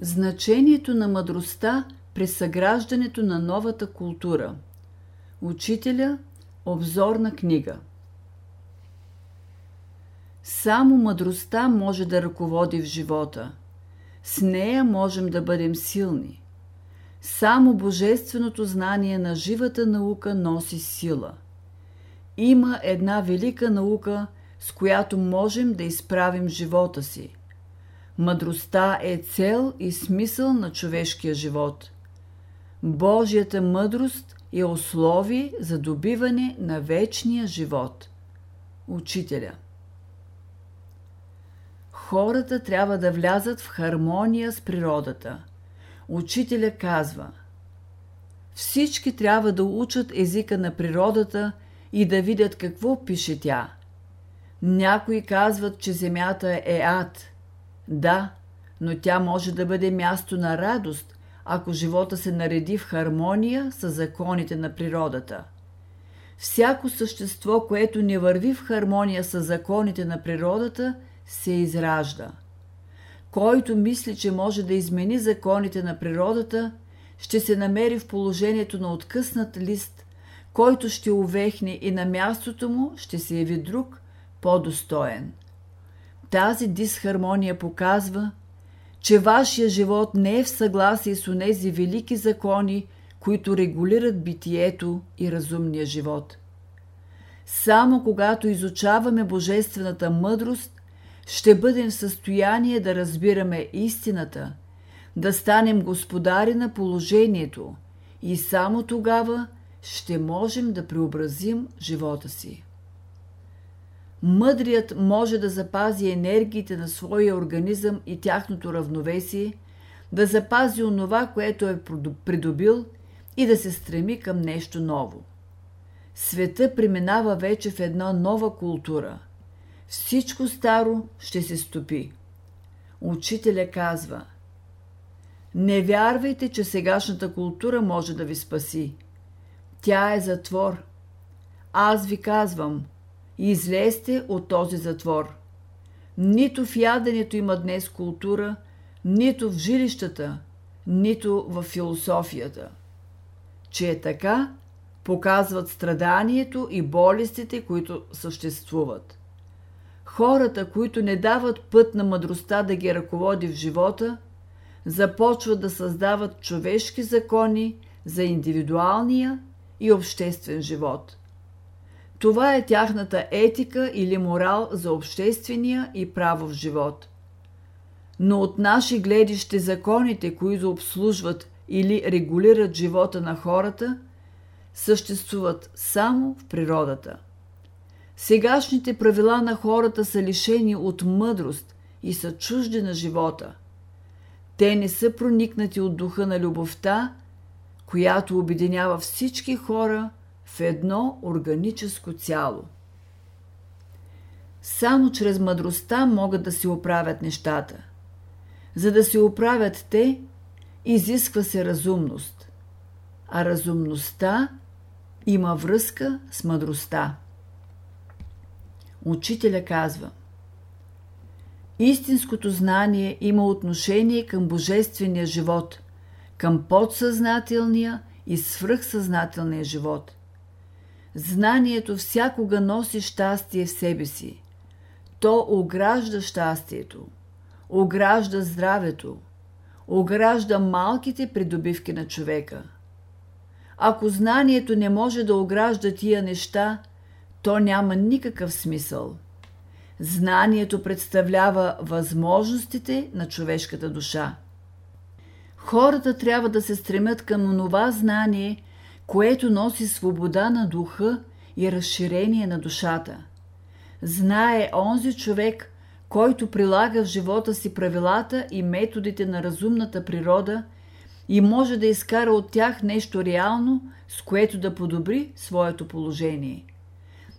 Значението на мъдростта при съграждането на новата култура. Учителя – обзорна книга. Само мъдростта може да ръководи в живота. С нея можем да бъдем силни. Само божественото знание на живата наука носи сила. Има една велика наука, с която можем да изправим живота си. Мъдростта е цел и смисъл на човешкия живот. Божията мъдрост е условие за добиване на вечния живот. Учителя Хората трябва да влязат в хармония с природата. Учителя казва Всички трябва да учат езика на природата и да видят какво пише тя. Някои казват, че земята е ад – да, но тя може да бъде място на радост, ако живота се нареди в хармония с законите на природата. Всяко същество, което не върви в хармония с законите на природата, се изражда. Който мисли, че може да измени законите на природата, ще се намери в положението на откъснат лист, който ще увехне и на мястото му ще се яви друг, по-достоен – тази дисхармония показва, че вашия живот не е в съгласие с онези велики закони, които регулират битието и разумния живот. Само когато изучаваме божествената мъдрост, ще бъдем в състояние да разбираме истината, да станем господари на положението и само тогава ще можем да преобразим живота си. Мъдрият може да запази енергиите на своя организъм и тяхното равновесие, да запази онова, което е придобил и да се стреми към нещо ново. Света преминава вече в една нова култура. Всичко старо ще се стопи. Учителя казва Не вярвайте, че сегашната култура може да ви спаси. Тя е затвор. Аз ви казвам – Излезте от този затвор. Нито в яденето има днес култура, нито в жилищата, нито в философията. Че е така, показват страданието и болестите, които съществуват. Хората, които не дават път на мъдростта да ги ръководи в живота, започват да създават човешки закони за индивидуалния и обществен живот – това е тяхната етика или морал за обществения и правов живот. Но от наши гледище законите, които обслужват или регулират живота на хората, съществуват само в природата. Сегашните правила на хората са лишени от мъдрост и са чужди на живота. Те не са проникнати от духа на любовта, която обединява всички хора в едно органическо цяло. Само чрез мъдростта могат да се оправят нещата. За да се оправят те, изисква се разумност. А разумността има връзка с мъдростта. Учителя казва Истинското знание има отношение към божествения живот, към подсъзнателния и свръхсъзнателния живот. Знанието всякога носи щастие в себе си. То огражда щастието, огражда здравето, огражда малките придобивки на човека. Ако знанието не може да огражда тия неща, то няма никакъв смисъл. Знанието представлява възможностите на човешката душа. Хората трябва да се стремят към онова знание, което носи свобода на духа и разширение на душата. Знае онзи човек, който прилага в живота си правилата и методите на разумната природа и може да изкара от тях нещо реално, с което да подобри своето положение.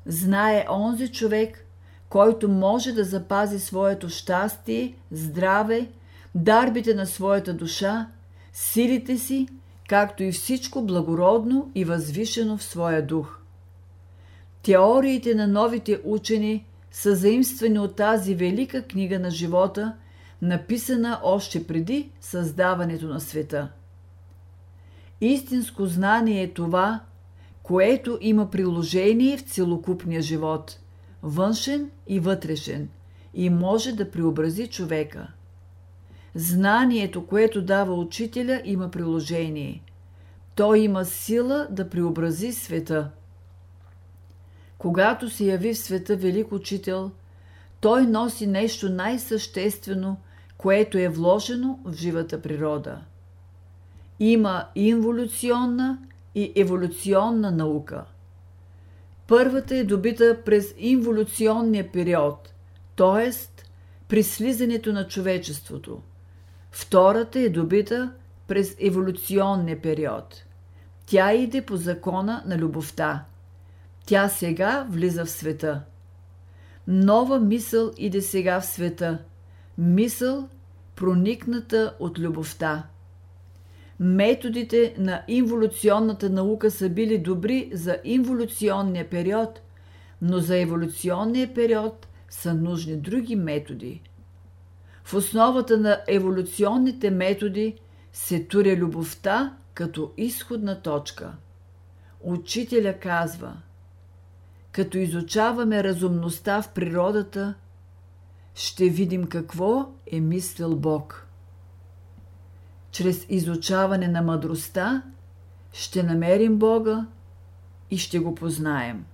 Знае онзи човек, който може да запази своето щастие, здраве, дарбите на своята душа, силите си както и всичко благородно и възвишено в своя дух. Теориите на новите учени са заимствани от тази велика книга на живота, написана още преди създаването на света. Истинско знание е това, което има приложение в целокупния живот, външен и вътрешен, и може да преобрази човека. Знанието, което дава учителя, има приложение. Той има сила да преобрази света. Когато се яви в света велик учител, той носи нещо най-съществено, което е вложено в живата природа. Има инволюционна и еволюционна наука. Първата е добита през инволюционния период, т.е. при слизането на човечеството. Втората е добита през еволюционния период. Тя иде по закона на любовта. Тя сега влиза в света. Нова мисъл иде сега в света. Мисъл, проникната от любовта. Методите на инволюционната наука са били добри за инволюционния период, но за еволюционния период са нужни други методи. В основата на еволюционните методи се туря любовта като изходна точка. Учителя казва, като изучаваме разумността в природата, ще видим какво е мислил Бог. Чрез изучаване на мъдростта ще намерим Бога и ще го познаем.